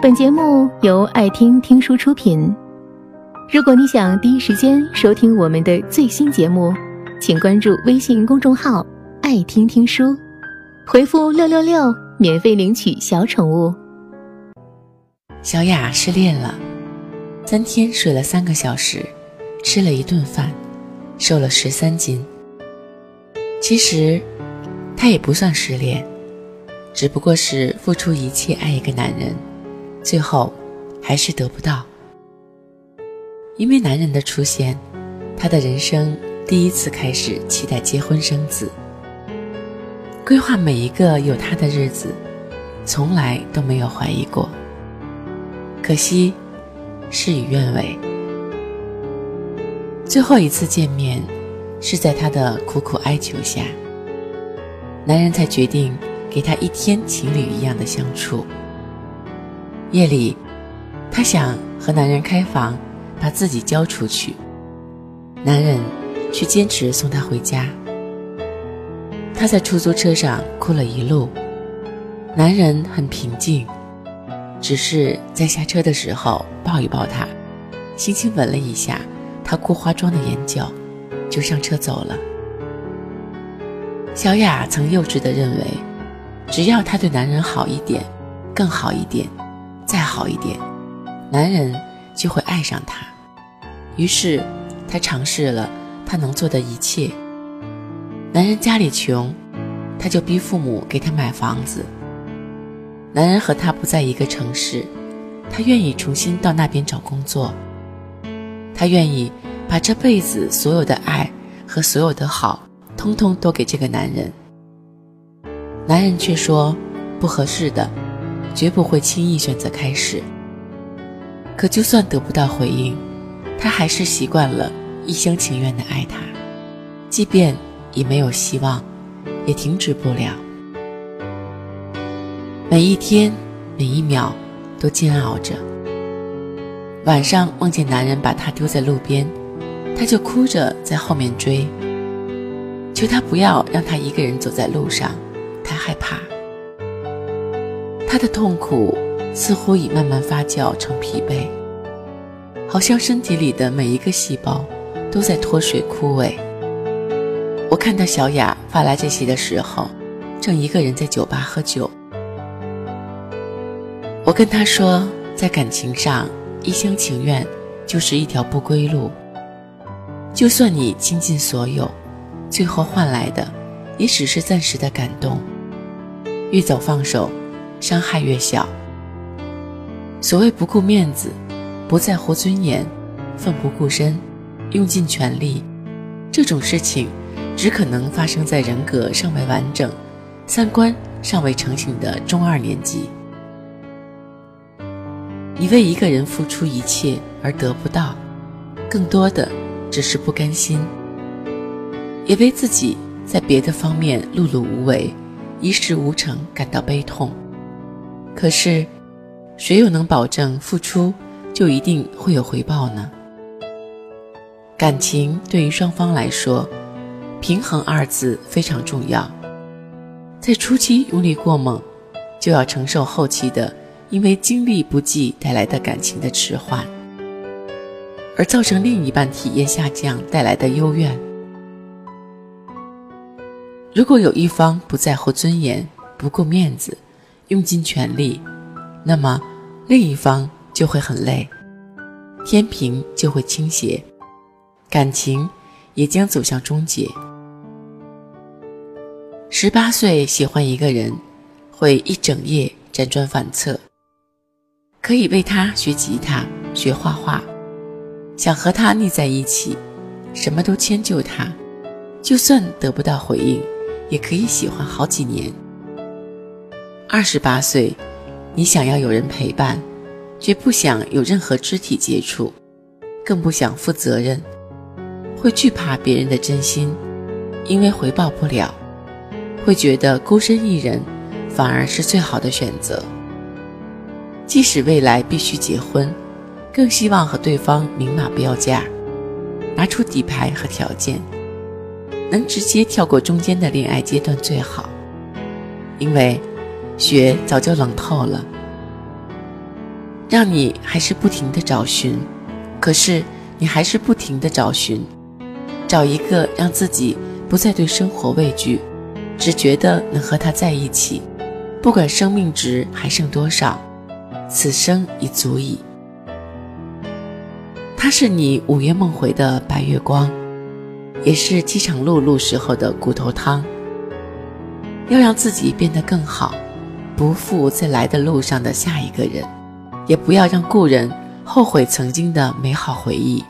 本节目由爱听听书出品。如果你想第一时间收听我们的最新节目，请关注微信公众号“爱听听书”，回复“六六六”免费领取小宠物。小雅失恋了，三天睡了三个小时，吃了一顿饭，瘦了十三斤。其实，她也不算失恋。只不过是付出一切爱一个男人，最后还是得不到。因为男人的出现，她的人生第一次开始期待结婚生子，规划每一个有他的日子，从来都没有怀疑过。可惜，事与愿违。最后一次见面，是在他的苦苦哀求下，男人才决定。给他一天情侣一样的相处。夜里，她想和男人开房，把自己交出去，男人却坚持送她回家。她在出租车上哭了一路，男人很平静，只是在下车的时候抱一抱她，轻轻吻了一下她哭花妆的眼角，就上车走了。小雅曾幼稚的认为。只要她对男人好一点，更好一点，再好一点，男人就会爱上她。于是，她尝试了她能做的一切。男人家里穷，她就逼父母给他买房子。男人和她不在一个城市，她愿意重新到那边找工作。她愿意把这辈子所有的爱和所有的好，通通都给这个男人。男人却说：“不合适的，绝不会轻易选择开始。”可就算得不到回应，他还是习惯了一厢情愿的爱他，即便已没有希望，也停止不了。每一天，每一秒，都煎熬着。晚上梦见男人把她丢在路边，她就哭着在后面追，求他不要让她一个人走在路上。太害怕，他的痛苦似乎已慢慢发酵成疲惫，好像身体里的每一个细胞都在脱水枯萎。我看到小雅发来这些的时候，正一个人在酒吧喝酒。我跟她说，在感情上，一厢情愿就是一条不归路。就算你倾尽所有，最后换来的也只是暂时的感动。欲走放手，伤害越小。所谓不顾面子，不在乎尊严，奋不顾身，用尽全力，这种事情，只可能发生在人格尚未完整、三观尚未成型的中二年纪。你为一个人付出一切而得不到，更多的只是不甘心，也为自己在别的方面碌碌无为。一事无成，感到悲痛。可是，谁又能保证付出就一定会有回报呢？感情对于双方来说，平衡二字非常重要。在初期用力过猛，就要承受后期的因为精力不济带来的感情的迟缓，而造成另一半体验下降带来的幽怨。如果有一方不在乎尊严、不顾面子，用尽全力，那么另一方就会很累，天平就会倾斜，感情也将走向终结。十八岁喜欢一个人，会一整夜辗转反侧，可以为他学吉他、学画画，想和他腻在一起，什么都迁就他，就算得不到回应。也可以喜欢好几年。二十八岁，你想要有人陪伴，却不想有任何肢体接触，更不想负责任，会惧怕别人的真心，因为回报不了，会觉得孤身一人反而是最好的选择。即使未来必须结婚，更希望和对方明码标价，拿出底牌和条件。能直接跳过中间的恋爱阶段最好，因为雪早就冷透了。让你还是不停的找寻，可是你还是不停的找寻，找一个让自己不再对生活畏惧，只觉得能和他在一起，不管生命值还剩多少，此生已足矣。他是你午夜梦回的白月光，也是饥肠辘辘时候的骨头汤。要让自己变得更好，不负在来的路上的下一个人，也不要让故人后悔曾经的美好回忆。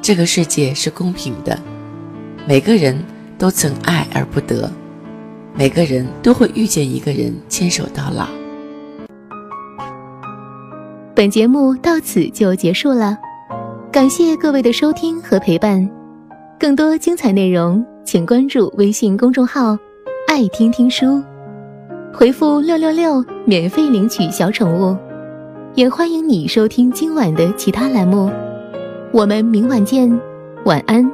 这个世界是公平的，每个人都曾爱而不得，每个人都会遇见一个人牵手到老。本节目到此就结束了，感谢各位的收听和陪伴，更多精彩内容。请关注微信公众号“爱听听书”，回复“六六六”免费领取小宠物。也欢迎你收听今晚的其他栏目。我们明晚见，晚安。